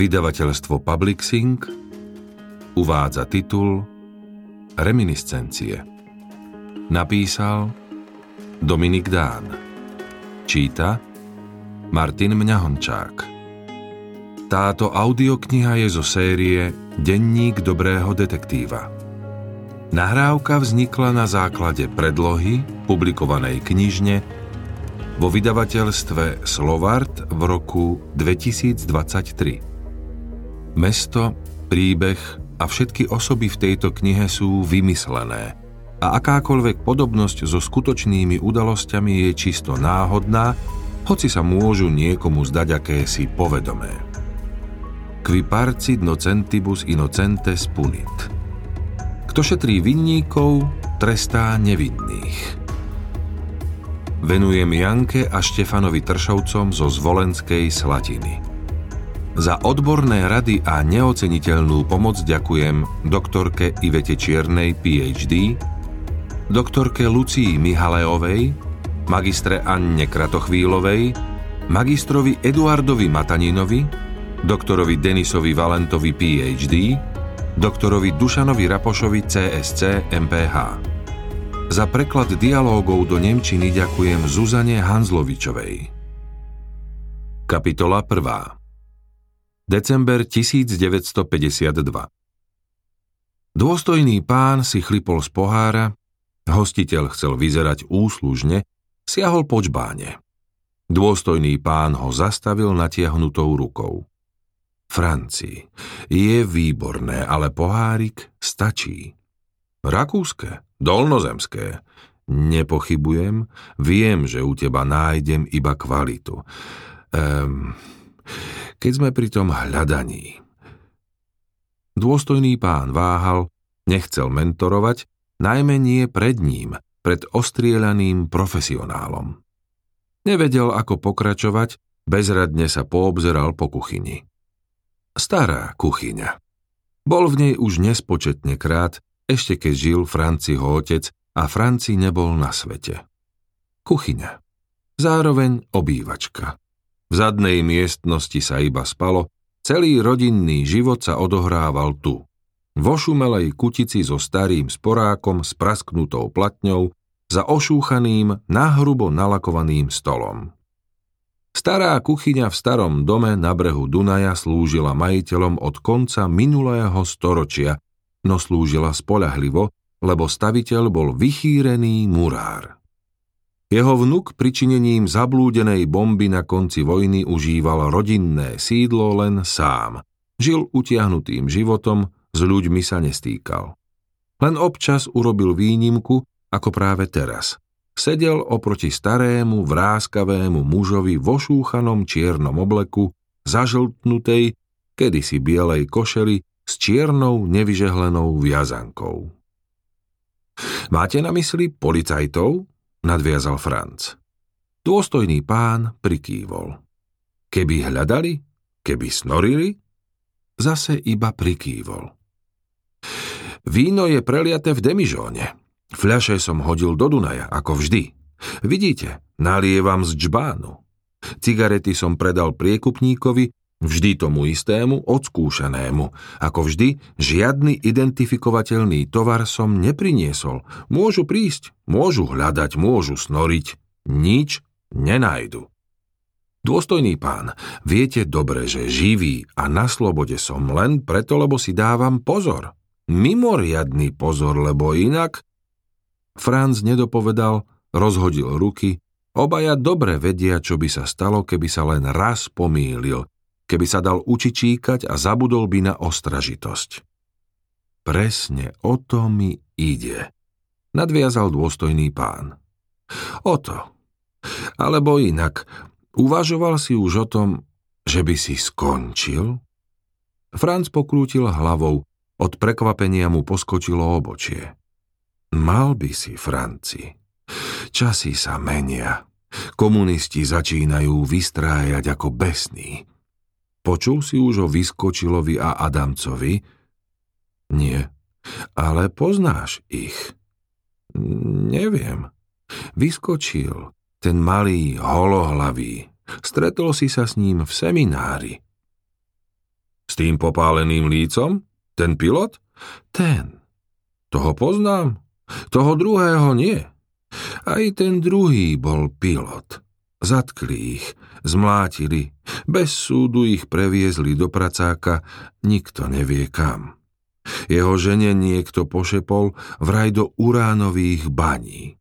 Vydavateľstvo Publixing uvádza titul Reminiscencie. Napísal Dominik Dán. Číta Martin Mňahončák. Táto audiokniha je zo série Denník dobrého detektíva. Nahrávka vznikla na základe predlohy publikovanej knižne vo vydavateľstve Slovart v roku 2023. Mesto, príbeh a všetky osoby v tejto knihe sú vymyslené a akákoľvek podobnosť so skutočnými udalosťami je čisto náhodná, hoci sa môžu niekomu zdať akési povedomé. Qui parcid nocentibus innocentes punit. Kto šetrí vinníkov, trestá nevinných venujem Janke a Štefanovi Tršovcom zo Zvolenskej Slatiny. Za odborné rady a neoceniteľnú pomoc ďakujem doktorke Ivete Čiernej, PhD, doktorke Lucii Mihaleovej, magistre Anne Kratochvílovej, magistrovi Eduardovi Mataninovi, doktorovi Denisovi Valentovi, PhD, doktorovi Dušanovi Rapošovi, CSC, MPH. Za preklad dialógov do Nemčiny ďakujem Zuzane Hanzlovičovej. Kapitola 1. December 1952 Dôstojný pán si chlipol z pohára, hostiteľ chcel vyzerať úslužne, siahol po čbáne. Dôstojný pán ho zastavil natiahnutou rukou. Franci, je výborné, ale pohárik stačí. Rakúske, dolnozemské. Nepochybujem, viem, že u teba nájdem iba kvalitu. Ehm, keď sme pri tom hľadaní. Dôstojný pán váhal, nechcel mentorovať, najmä nie pred ním, pred ostrieľaným profesionálom. Nevedel, ako pokračovať, bezradne sa poobzeral po kuchyni. Stará kuchyňa. Bol v nej už nespočetne krát, ešte keď žil Franciho otec a Franci nebol na svete. Kuchyňa. Zároveň obývačka. V zadnej miestnosti sa iba spalo, celý rodinný život sa odohrával tu. Vo šumelej kutici so starým sporákom s prasknutou platňou za ošúchaným, nahrubo nalakovaným stolom. Stará kuchyňa v starom dome na brehu Dunaja slúžila majiteľom od konca minulého storočia no slúžila spolahlivo, lebo staviteľ bol vychýrený murár. Jeho vnuk pričinením zablúdenej bomby na konci vojny užíval rodinné sídlo len sám. Žil utiahnutým životom, s ľuďmi sa nestýkal. Len občas urobil výnimku, ako práve teraz. Sedel oproti starému, vráskavému mužovi vo šúchanom čiernom obleku, zažltnutej, kedysi bielej košeli s čiernou nevyžehlenou viazankou. Máte na mysli policajtov? Nadviazal Franc. Dôstojný pán prikývol. Keby hľadali? Keby snorili? Zase iba prikývol. Víno je preliaté v demižóne. Fľaše som hodil do Dunaja, ako vždy. Vidíte, nalievam z džbánu. Cigarety som predal priekupníkovi Vždy tomu istému, odskúšanému. Ako vždy, žiadny identifikovateľný tovar som nepriniesol. Môžu prísť, môžu hľadať, môžu snoriť. Nič nenajdu. Dôstojný pán, viete dobre, že živý a na slobode som len preto, lebo si dávam pozor. Mimoriadný pozor, lebo inak... Franz nedopovedal, rozhodil ruky, obaja dobre vedia, čo by sa stalo, keby sa len raz pomýlil – keby sa dal učičíkať a zabudol by na ostražitosť. Presne o to mi ide, nadviazal dôstojný pán. O to. Alebo inak, uvažoval si už o tom, že by si skončil? Franc pokrútil hlavou, od prekvapenia mu poskočilo obočie. Mal by si, Franci. Časy sa menia. Komunisti začínajú vystrájať ako besní. Počul si už o Vyskočilovi a Adamcovi? Nie. Ale poznáš ich? Neviem. Vyskočil, ten malý, holohlavý. Stretol si sa s ním v seminári. S tým popáleným lícom? Ten pilot? Ten. Toho poznám. Toho druhého nie. Aj ten druhý bol pilot. Zatkli ich, zmlátili, bez súdu ich previezli do pracáka, nikto nevie kam. Jeho žene niekto pošepol vraj do uránových baní.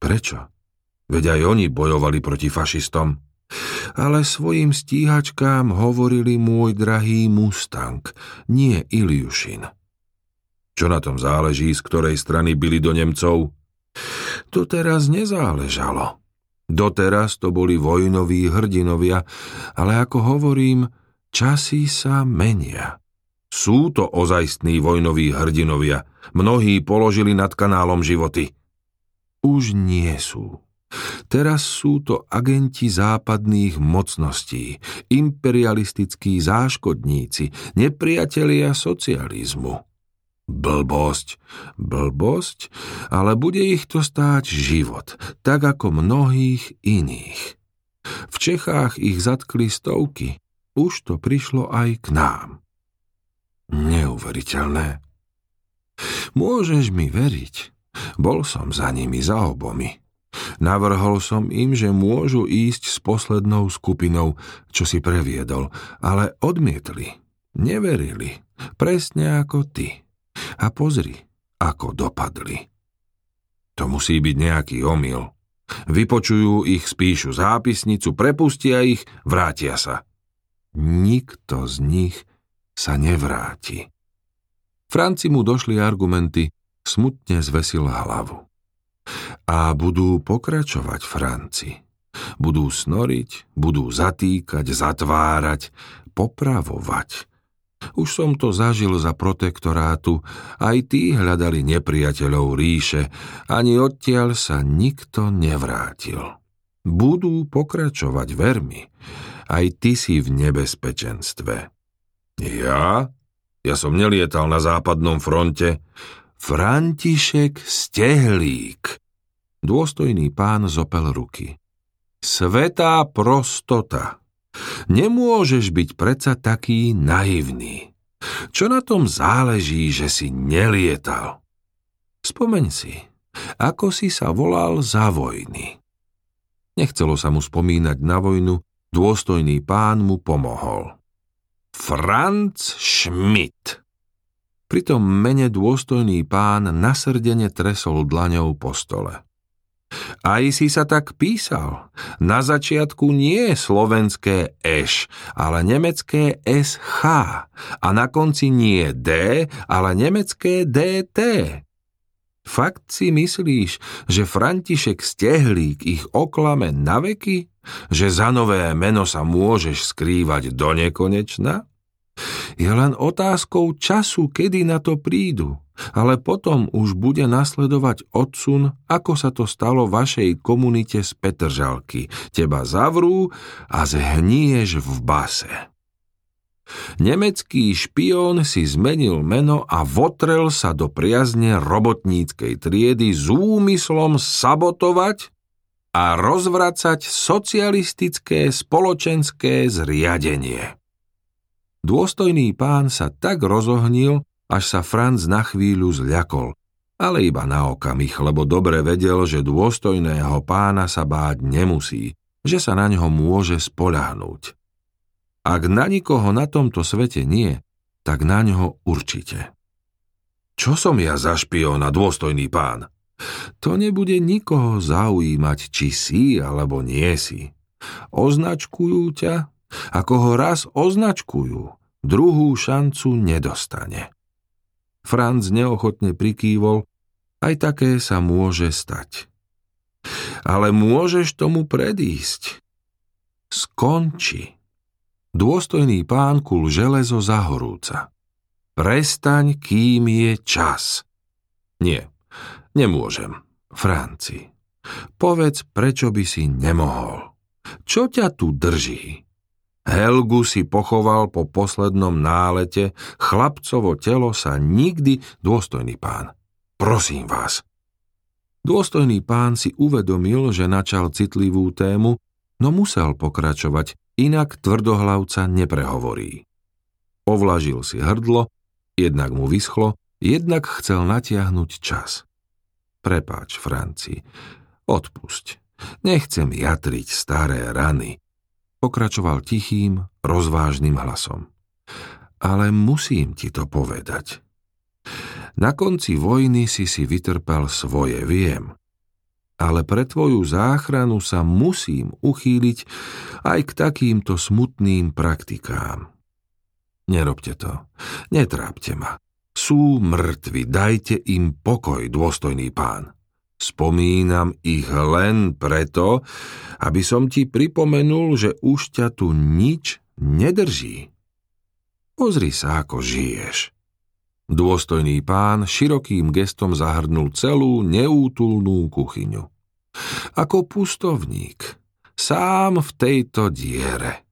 Prečo? Veď aj oni bojovali proti fašistom. Ale svojim stíhačkám hovorili môj drahý Mustang, nie Iliušin. Čo na tom záleží, z ktorej strany byli do Nemcov? To teraz nezáležalo. Doteraz to boli vojnoví hrdinovia, ale ako hovorím, časy sa menia. Sú to ozajstní vojnoví hrdinovia. Mnohí položili nad kanálom životy. Už nie sú. Teraz sú to agenti západných mocností, imperialistickí záškodníci, nepriatelia socializmu. Blbosť, blbosť, ale bude ich to stáť život, tak ako mnohých iných. V Čechách ich zatkli stovky, už to prišlo aj k nám. Neuveriteľné. Môžeš mi veriť, bol som za nimi za obomi. Navrhol som im, že môžu ísť s poslednou skupinou, čo si previedol, ale odmietli. Neverili, presne ako ty. A pozri, ako dopadli. To musí byť nejaký omyl. Vypočujú ich, spíšu zápisnicu, prepustia ich, vrátia sa. Nikto z nich sa nevráti. Franci mu došli argumenty, smutne zvesil hlavu. A budú pokračovať Franci. Budú snoriť, budú zatýkať, zatvárať, popravovať, už som to zažil za protektorátu, aj tí hľadali nepriateľov ríše, ani odtiaľ sa nikto nevrátil. Budú pokračovať vermi, aj ty si v nebezpečenstve. Ja? Ja som nelietal na západnom fronte. František Stehlík. Dôstojný pán zopel ruky. Svetá prostota. Nemôžeš byť predsa taký naivný. Čo na tom záleží, že si nelietal? Spomeň si, ako si sa volal za vojny. Nechcelo sa mu spomínať na vojnu, dôstojný pán mu pomohol. Franz Schmidt. Pri tom mene dôstojný pán nasrdene tresol dlaňou po stole. Aj si sa tak písal. Na začiatku nie slovenské eš, ale nemecké SH. A na konci nie D, ale nemecké DT. Fakt si myslíš, že František Stehlík ich oklame na veky? Že za nové meno sa môžeš skrývať do nekonečna? Je len otázkou času, kedy na to prídu ale potom už bude nasledovať odsun, ako sa to stalo vašej komunite z Petržalky. Teba zavrú a zhnieš v base. Nemecký špión si zmenil meno a votrel sa do priazne robotníckej triedy s úmyslom sabotovať a rozvracať socialistické spoločenské zriadenie. Dôstojný pán sa tak rozohnil, až sa Franz na chvíľu zľakol, ale iba na okamih, lebo dobre vedel, že dôstojného pána sa báť nemusí, že sa na ňo môže spoľahnúť. Ak na nikoho na tomto svete nie, tak na ňo určite. Čo som ja za špióna, dôstojný pán? To nebude nikoho zaujímať, či si alebo nie si. Označkujú ťa, ako ho raz označkujú, druhú šancu nedostane. Franz neochotne prikývol, aj také sa môže stať. Ale môžeš tomu predísť. Skonči. Dôstojný pán kul železo zahorúca. Prestaň, kým je čas. Nie, nemôžem. Franci, povedz, prečo by si nemohol. Čo ťa tu drží? Helgu si pochoval po poslednom nálete, chlapcovo telo sa nikdy, dôstojný pán. Prosím vás. Dôstojný pán si uvedomil, že načal citlivú tému, no musel pokračovať, inak tvrdohlavca neprehovorí. Ovlažil si hrdlo, jednak mu vyschlo, jednak chcel natiahnuť čas. Prepáč, Franci, odpusť. Nechcem jatriť staré rany. Pokračoval tichým, rozvážnym hlasom. Ale musím ti to povedať. Na konci vojny si si vytrpel svoje, viem. Ale pre tvoju záchranu sa musím uchýliť aj k takýmto smutným praktikám. Nerobte to. Netrápte ma. Sú mŕtvi, dajte im pokoj, dôstojný pán. Spomínam ich len preto, aby som ti pripomenul, že už ťa tu nič nedrží. Pozri sa, ako žiješ. Dôstojný pán širokým gestom zahrnul celú neútulnú kuchyňu. Ako pustovník, sám v tejto diere –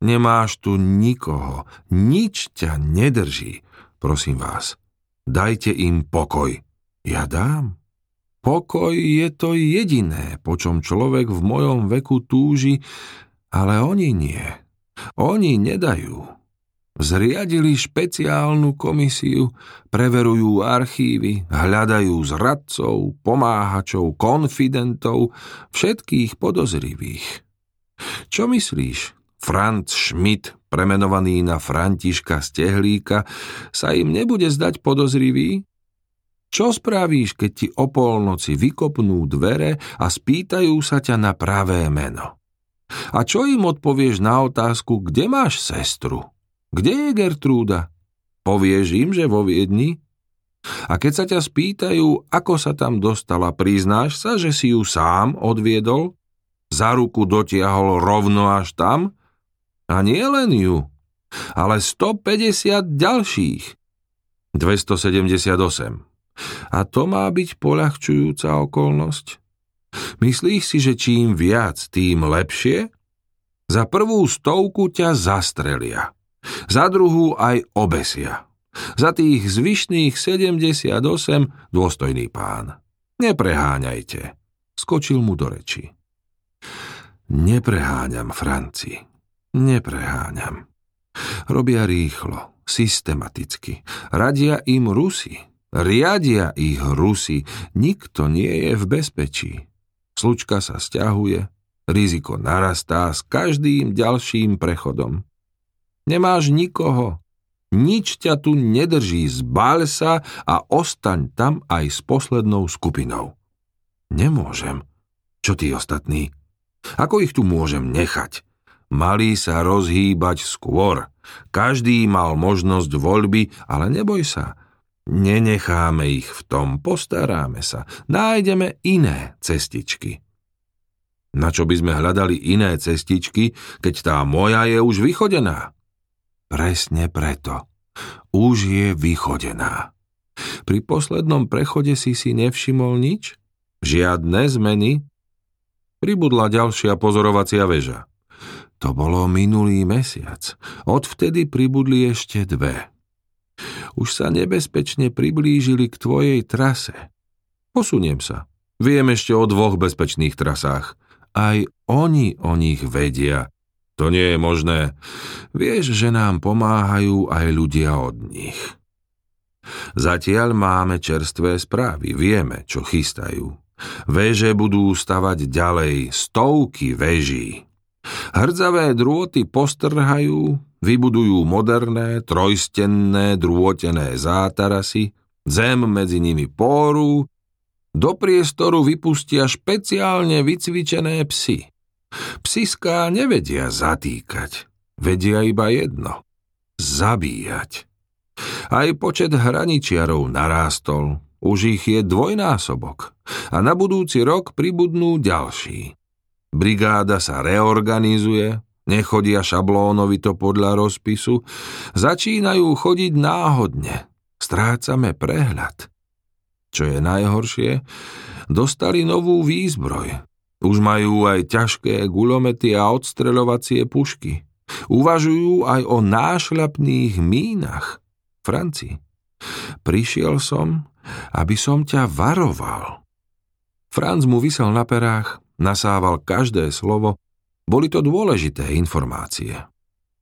Nemáš tu nikoho, nič ťa nedrží. Prosím vás, dajte im pokoj. Ja dám. Pokoj je to jediné, po čom človek v mojom veku túži, ale oni nie. Oni nedajú. Zriadili špeciálnu komisiu, preverujú archívy, hľadajú zradcov, pomáhačov, konfidentov, všetkých podozrivých. Čo myslíš, Franz Schmidt, premenovaný na Františka Stehlíka, sa im nebude zdať podozrivý? Čo spravíš, keď ti o polnoci vykopnú dvere a spýtajú sa ťa na pravé meno? A čo im odpovieš na otázku, kde máš sestru? Kde je Gertrúda? Povieš im, že vo Viedni? A keď sa ťa spýtajú, ako sa tam dostala, priznáš sa, že si ju sám odviedol? Za ruku dotiahol rovno až tam? A nie len ju, ale 150 ďalších. 278. A to má byť poľahčujúca okolnosť? Myslíš si, že čím viac, tým lepšie? Za prvú stovku ťa zastrelia. Za druhú aj obesia. Za tých zvyšných 78 dôstojný pán. Nepreháňajte. Skočil mu do reči. Nepreháňam, Franci. Nepreháňam. Robia rýchlo, systematicky. Radia im Rusi. Riadia ich Rusi. Nikto nie je v bezpečí. Slučka sa stiahuje, riziko narastá s každým ďalším prechodom. Nemáš nikoho, nič ťa tu nedrží, zbal sa a ostaň tam aj s poslednou skupinou. Nemôžem. Čo tí ostatní? Ako ich tu môžem nechať? Mali sa rozhýbať skôr. Každý mal možnosť voľby, ale neboj sa. Nenecháme ich v tom, postaráme sa. Nájdeme iné cestičky. Na čo by sme hľadali iné cestičky, keď tá moja je už vychodená? Presne preto. Už je vychodená. Pri poslednom prechode si si nevšimol nič? Žiadne zmeny? Pribudla ďalšia pozorovacia väža. To bolo minulý mesiac. Odvtedy pribudli ešte dve. Už sa nebezpečne priblížili k tvojej trase. Posuniem sa. Viem ešte o dvoch bezpečných trasách. Aj oni o nich vedia. To nie je možné. Vieš, že nám pomáhajú aj ľudia od nich. Zatiaľ máme čerstvé správy, vieme, čo chystajú. Veže budú stavať ďalej, stovky veží. Hrdzavé drôty postrhajú, vybudujú moderné, trojstenné, drôtené zátarasy, zem medzi nimi póru, do priestoru vypustia špeciálne vycvičené psy. Psiská nevedia zatýkať, vedia iba jedno – zabíjať. Aj počet hraničiarov narástol, už ich je dvojnásobok a na budúci rok pribudnú ďalší. Brigáda sa reorganizuje, nechodia šablónovito podľa rozpisu, začínajú chodiť náhodne, strácame prehľad. Čo je najhoršie, dostali novú výzbroj. Už majú aj ťažké gulomety a odstreľovacie pušky. Uvažujú aj o nášľapných mínach. Franci, prišiel som, aby som ťa varoval. Franc mu vysel na perách nasával každé slovo, boli to dôležité informácie.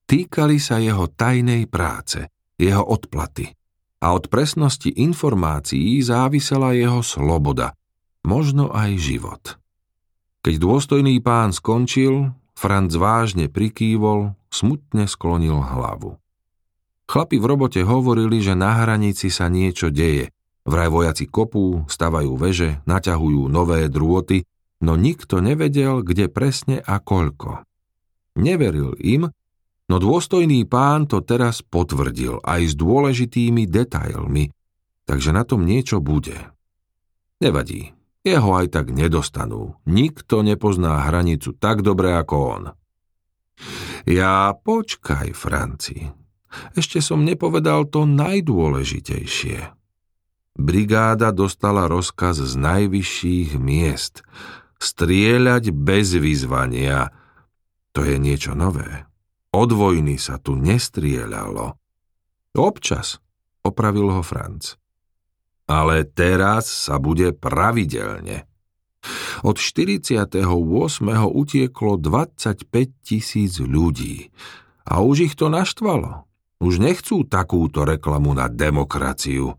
Týkali sa jeho tajnej práce, jeho odplaty. A od presnosti informácií závisela jeho sloboda, možno aj život. Keď dôstojný pán skončil, Franc vážne prikývol, smutne sklonil hlavu. Chlapi v robote hovorili, že na hranici sa niečo deje. Vraj vojaci kopú, stavajú veže, naťahujú nové drôty, no nikto nevedel, kde presne a koľko. Neveril im, no dôstojný pán to teraz potvrdil aj s dôležitými detailmi, takže na tom niečo bude. Nevadí, jeho aj tak nedostanú. Nikto nepozná hranicu tak dobre ako on. Ja počkaj, Franci. Ešte som nepovedal to najdôležitejšie. Brigáda dostala rozkaz z najvyšších miest. Strieľať bez vyzvania. To je niečo nové. Od vojny sa tu nestrieľalo. Občas, opravil ho Franc ale teraz sa bude pravidelne. Od 48. utieklo 25 tisíc ľudí a už ich to naštvalo. Už nechcú takúto reklamu na demokraciu.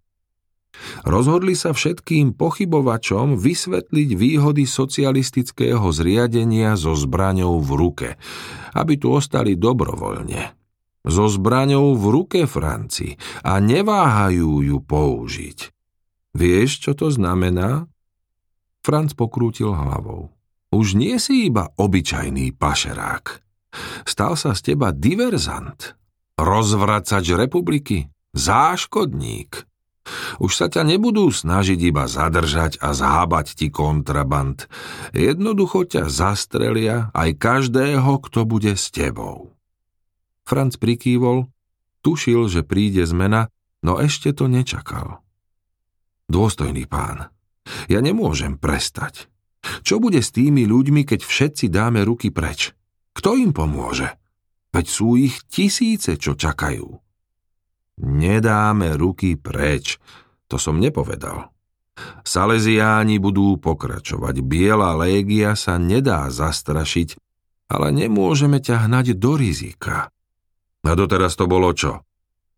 Rozhodli sa všetkým pochybovačom vysvetliť výhody socialistického zriadenia so zbraňou v ruke, aby tu ostali dobrovoľne. So zbraňou v ruke Franci a neváhajú ju použiť. Vieš, čo to znamená? Franc pokrútil hlavou. Už nie si iba obyčajný pašerák. Stal sa z teba diverzant, rozvracač republiky, záškodník. Už sa ťa nebudú snažiť iba zadržať a zhábať ti kontraband. Jednoducho ťa zastrelia aj každého, kto bude s tebou. Franc prikývol, tušil, že príde zmena, no ešte to nečakal. Dôstojný pán, ja nemôžem prestať. Čo bude s tými ľuďmi, keď všetci dáme ruky preč? Kto im pomôže? Veď sú ich tisíce, čo čakajú. Nedáme ruky preč, to som nepovedal. Salesiáni budú pokračovať, biela légia sa nedá zastrašiť, ale nemôžeme ťa hnať do rizika. A doteraz to bolo čo?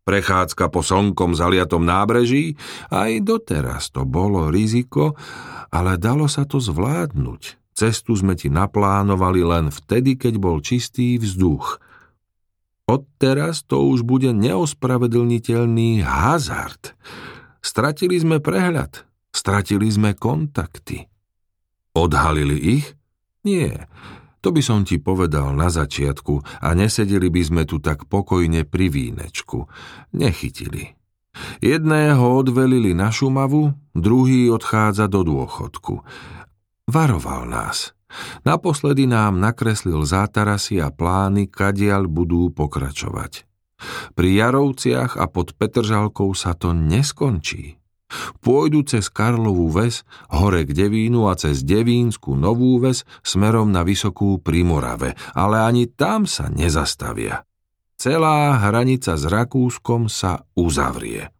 Prechádzka po slnkom zaliatom nábreží, aj doteraz to bolo riziko, ale dalo sa to zvládnuť. Cestu sme ti naplánovali len vtedy, keď bol čistý vzduch. Odteraz to už bude neospravedlniteľný hazard. Stratili sme prehľad, stratili sme kontakty. Odhalili ich? Nie, to by som ti povedal na začiatku a nesedeli by sme tu tak pokojne pri vínečku. Nechytili. Jedného odvelili na Šumavu, druhý odchádza do dôchodku. Varoval nás. Naposledy nám nakreslil zátarasy a plány, kadiaľ budú pokračovať. Pri Jarovciach a pod Petržalkou sa to neskončí. Pôjdu cez Karlovú ves, hore k Devínu a cez Devínsku Novú ves smerom na Vysokú Primorave, ale ani tam sa nezastavia. Celá hranica s Rakúskom sa uzavrie.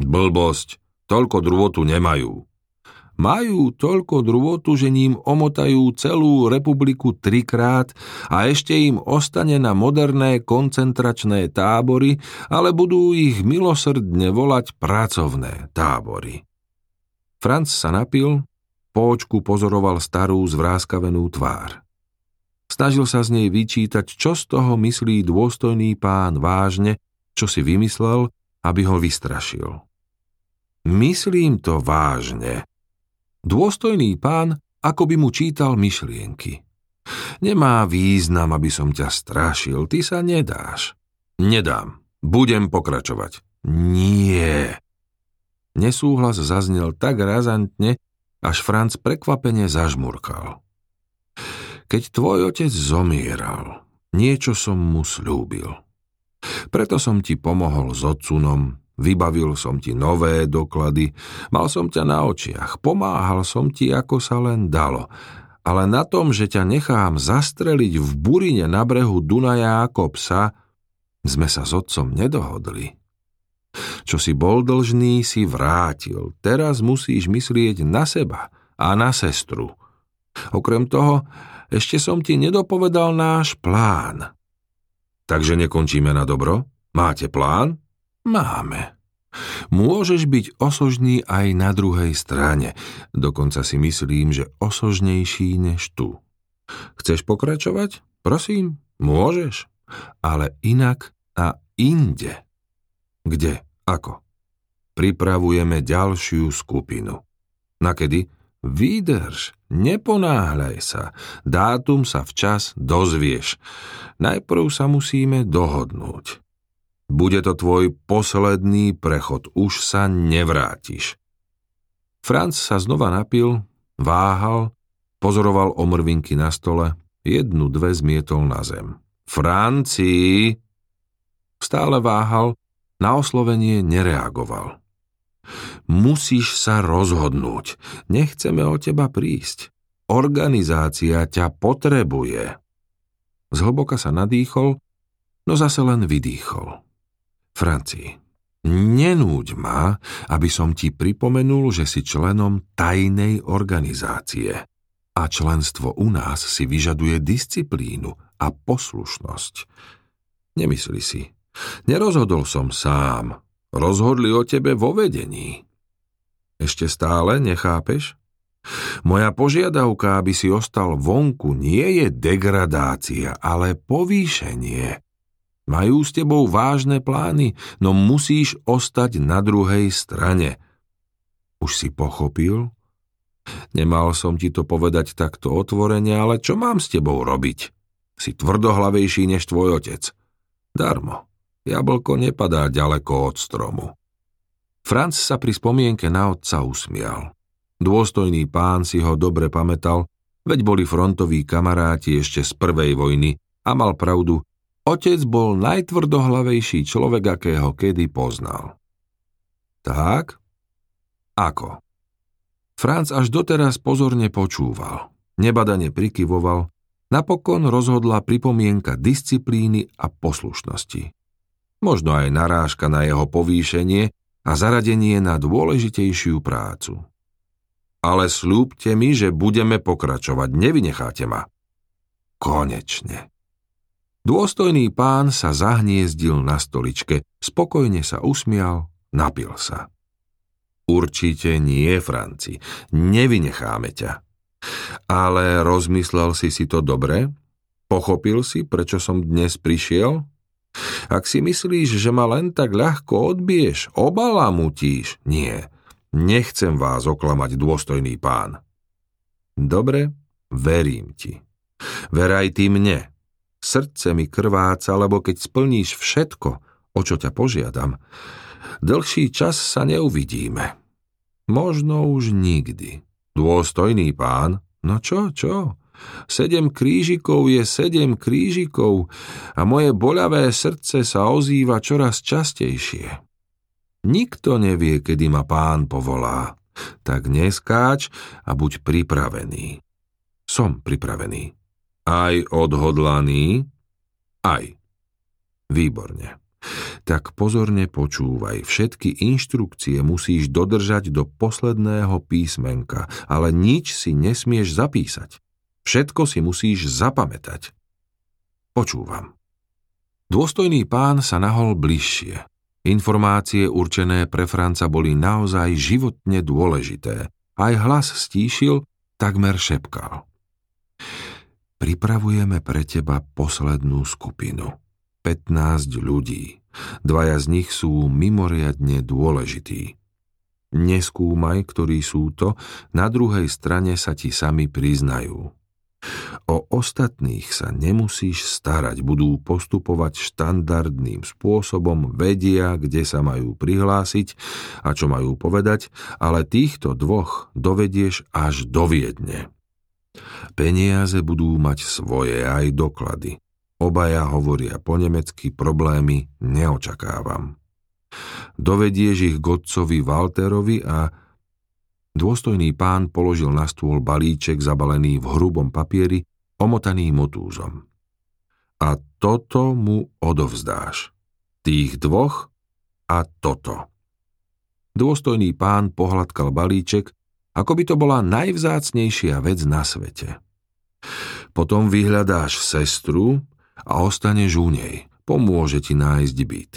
Blbosť, toľko drôtu nemajú. Majú toľko drôtu, že ním omotajú celú republiku trikrát a ešte im ostane na moderné koncentračné tábory, ale budú ich milosrdne volať pracovné tábory. Franc sa napil, po očku pozoroval starú zvráskavenú tvár. Snažil sa z nej vyčítať, čo z toho myslí dôstojný pán vážne, čo si vymyslel, aby ho vystrašil. Myslím to vážne, Dôstojný pán ako by mu čítal myšlienky. Nemá význam, aby som ťa strašil, ty sa nedáš. Nedám, budem pokračovať. Nie. Nesúhlas zaznel tak razantne, až Franc prekvapene zažmurkal. Keď tvoj otec zomieral, niečo som mu slúbil. Preto som ti pomohol s odsunom, Vybavil som ti nové doklady, mal som ťa na očiach, pomáhal som ti, ako sa len dalo. Ale na tom, že ťa nechám zastreliť v burine na brehu Dunaja ako psa, sme sa s otcom nedohodli. Čo si bol dlžný, si vrátil. Teraz musíš myslieť na seba a na sestru. Okrem toho, ešte som ti nedopovedal náš plán. Takže nekončíme na dobro? Máte plán? Máme. Môžeš byť osožný aj na druhej strane. Dokonca si myslím, že osožnejší než tu. Chceš pokračovať? Prosím, môžeš. Ale inak a inde. Kde? Ako? Pripravujeme ďalšiu skupinu. Nakedy? Vydrž, neponáhľaj sa. Dátum sa včas dozvieš. Najprv sa musíme dohodnúť. Bude to tvoj posledný prechod, už sa nevrátiš. Franc sa znova napil, váhal, pozoroval omrvinky na stole, jednu, dve zmietol na zem. Franci! Stále váhal, na oslovenie nereagoval. Musíš sa rozhodnúť. Nechceme o teba prísť. Organizácia ťa potrebuje. Zhlboka sa nadýchol, no zase len vydýchol. Franci, nenúď ma, aby som ti pripomenul, že si členom tajnej organizácie. A členstvo u nás si vyžaduje disciplínu a poslušnosť. Nemysli si. Nerozhodol som sám. Rozhodli o tebe vo vedení. Ešte stále nechápeš? Moja požiadavka, aby si ostal vonku, nie je degradácia, ale povýšenie. Majú s tebou vážne plány, no musíš ostať na druhej strane. Už si pochopil? Nemal som ti to povedať takto otvorene, ale čo mám s tebou robiť? Si tvrdohlavejší než tvoj otec. Darmo. Jablko nepadá ďaleko od stromu. Franc sa pri spomienke na otca usmial. Dôstojný pán si ho dobre pamätal, veď boli frontoví kamaráti ešte z prvej vojny a mal pravdu, Otec bol najtvrdohlavejší človek, akého kedy poznal. Tak? Ako? Franc až doteraz pozorne počúval, nebadane prikyvoval, napokon rozhodla pripomienka disciplíny a poslušnosti. Možno aj narážka na jeho povýšenie a zaradenie na dôležitejšiu prácu. Ale slúbte mi, že budeme pokračovať, nevynecháte ma. Konečne. Dôstojný pán sa zahniezdil na stoličke, spokojne sa usmial, napil sa. Určite nie, Franci, nevynecháme ťa. Ale rozmyslel si si to dobre? Pochopil si, prečo som dnes prišiel? Ak si myslíš, že ma len tak ľahko odbieš, obalamutíš, nie, nechcem vás oklamať, dôstojný pán. Dobre, verím ti. Veraj ty mne, Srdce mi krváca, lebo keď splníš všetko, o čo ťa požiadam, dlhší čas sa neuvidíme. Možno už nikdy. Dôstojný pán, no čo, čo? Sedem krížikov je sedem krížikov a moje boľavé srdce sa ozýva čoraz častejšie. Nikto nevie, kedy ma pán povolá. Tak neskáč a buď pripravený. Som pripravený. Aj odhodlaný? Aj. Výborne. Tak pozorne počúvaj. Všetky inštrukcie musíš dodržať do posledného písmenka, ale nič si nesmieš zapísať. Všetko si musíš zapamätať. Počúvam. Dôstojný pán sa nahol bližšie. Informácie určené pre Franca boli naozaj životne dôležité. Aj hlas stíšil, takmer šepkal. Pripravujeme pre teba poslednú skupinu. 15 ľudí. Dvaja z nich sú mimoriadne dôležití. Neskúmaj, ktorí sú to, na druhej strane sa ti sami priznajú. O ostatných sa nemusíš starať, budú postupovať štandardným spôsobom, vedia, kde sa majú prihlásiť a čo majú povedať, ale týchto dvoch dovedieš až do Viedne. Peniaze budú mať svoje aj doklady. Obaja hovoria po nemecky, problémy neočakávam. Dovedieš ich godcovi Walterovi a dôstojný pán položil na stôl balíček zabalený v hrubom papieri, omotaný motúzom. A toto mu odovzdáš. Tých dvoch a toto. Dôstojný pán pohľadkal balíček ako by to bola najvzácnejšia vec na svete. Potom vyhľadáš sestru a ostaneš u nej. pomôže ti nájsť byt.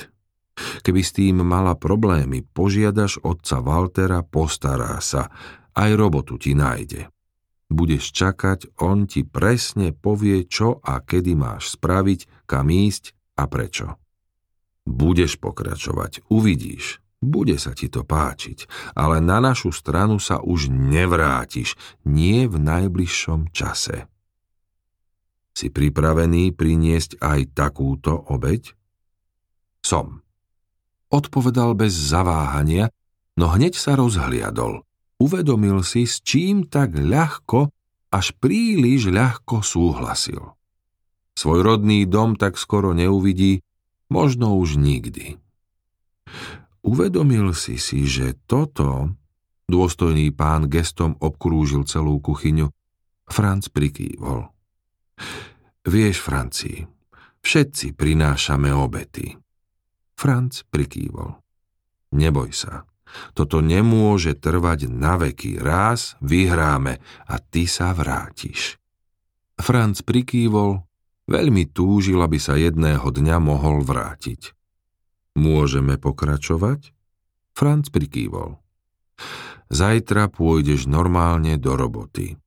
Keby s tým mala problémy, požiadaš otca Waltera, postará sa, aj robotu ti nájde. Budeš čakať, on ti presne povie, čo a kedy máš spraviť, kam ísť a prečo. Budeš pokračovať, uvidíš, bude sa ti to páčiť, ale na našu stranu sa už nevrátiš, nie v najbližšom čase. Si pripravený priniesť aj takúto obeď? Som. Odpovedal bez zaváhania, no hneď sa rozhliadol. Uvedomil si, s čím tak ľahko, až príliš ľahko súhlasil. Svoj rodný dom tak skoro neuvidí, možno už nikdy. Uvedomil si si, že toto, dôstojný pán gestom obkrúžil celú kuchyňu, Franc prikývol. Vieš, Franci, všetci prinášame obety. Franc prikývol. Neboj sa, toto nemôže trvať na veky. Raz vyhráme a ty sa vrátiš. Franc prikývol, veľmi túžil, aby sa jedného dňa mohol vrátiť. Môžeme pokračovať? Franc prikývol. Zajtra pôjdeš normálne do roboty.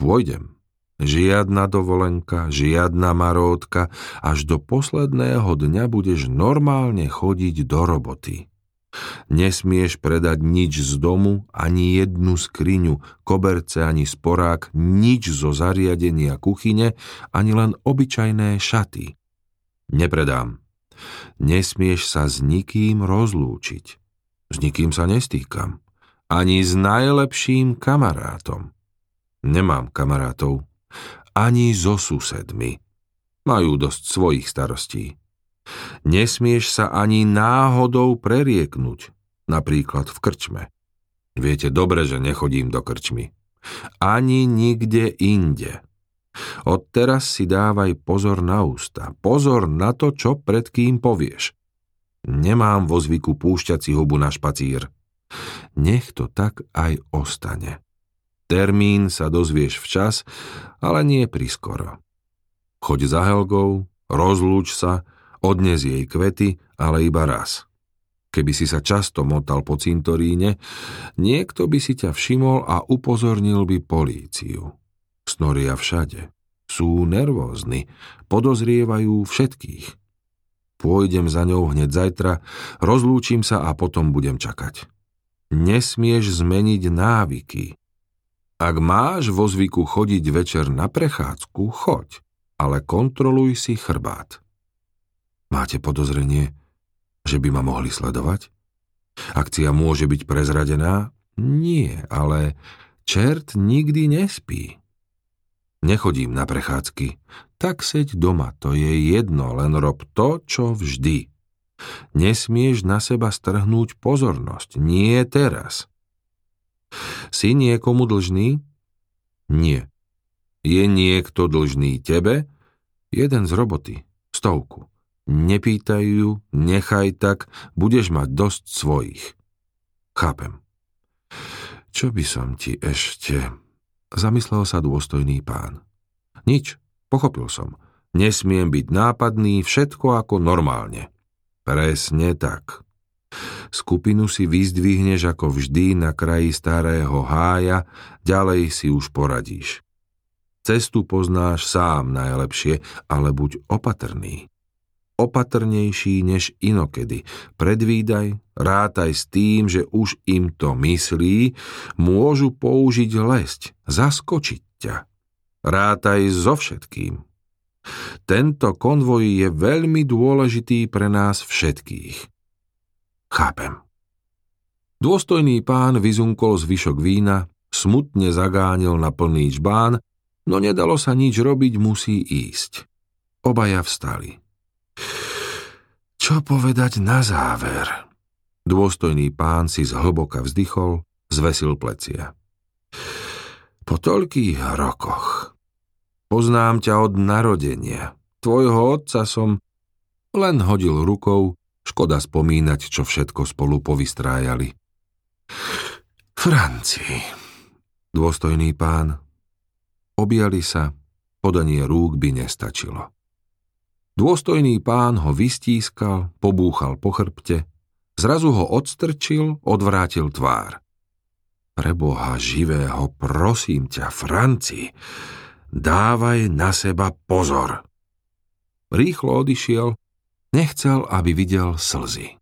Pôjdem. Žiadna dovolenka, žiadna marótka, až do posledného dňa budeš normálne chodiť do roboty. Nesmieš predať nič z domu, ani jednu skriňu, koberce ani sporák, nič zo zariadenia kuchyne, ani len obyčajné šaty. Nepredám. Nesmieš sa s nikým rozlúčiť. S nikým sa nestýkam. Ani s najlepším kamarátom. Nemám kamarátov. Ani so susedmi. Majú dosť svojich starostí. Nesmieš sa ani náhodou prerieknúť, napríklad v krčme. Viete dobre, že nechodím do krčmy. Ani nikde inde. Odteraz si dávaj pozor na ústa, pozor na to, čo pred kým povieš. Nemám vo zvyku púšťať si hubu na špacír. Nech to tak aj ostane. Termín sa dozvieš včas, ale nie priskoro. Choď za Helgou, rozlúč sa, odnes jej kvety, ale iba raz. Keby si sa často motal po cintoríne, niekto by si ťa všimol a upozornil by políciu. Snoria všade. Sú nervózni, podozrievajú všetkých. Pôjdem za ňou hneď zajtra, rozlúčim sa a potom budem čakať. Nesmieš zmeniť návyky. Ak máš vo zvyku chodiť večer na prechádzku, choď, ale kontroluj si chrbát. Máte podozrenie, že by ma mohli sledovať? Akcia môže byť prezradená? Nie, ale čert nikdy nespí. Nechodím na prechádzky. Tak seď doma, to je jedno, len rob to, čo vždy. Nesmieš na seba strhnúť pozornosť, nie teraz. Si niekomu dlžný? Nie. Je niekto dlžný tebe? Jeden z roboty, stovku. Nepýtajú, nechaj tak, budeš mať dosť svojich. Chápem. Čo by som ti ešte... Zamyslel sa dôstojný pán. Nič, pochopil som. Nesmiem byť nápadný, všetko ako normálne. Presne tak. Skupinu si vyzdvihneš ako vždy na kraji starého hája, ďalej si už poradíš. Cestu poznáš sám najlepšie, ale buď opatrný opatrnejší než inokedy. Predvídaj, rátaj s tým, že už im to myslí, môžu použiť lesť, zaskočiť ťa. Rátaj so všetkým. Tento konvoj je veľmi dôležitý pre nás všetkých. Chápem. Dôstojný pán vyzunkol zvyšok vína, smutne zagánil na plný čbán, no nedalo sa nič robiť, musí ísť. Obaja vstali. Čo povedať na záver? Dôstojný pán si zhlboka vzdychol, zvesil plecia. Po toľkých rokoch. Poznám ťa od narodenia. Tvojho otca som len hodil rukou, škoda spomínať, čo všetko spolu povystrájali. Franci, dôstojný pán, objali sa, podanie rúk by nestačilo. Dôstojný pán ho vystískal, pobúchal po chrbte, zrazu ho odstrčil, odvrátil tvár. Preboha živého, prosím ťa, Franci, dávaj na seba pozor. Rýchlo odišiel, nechcel, aby videl slzy.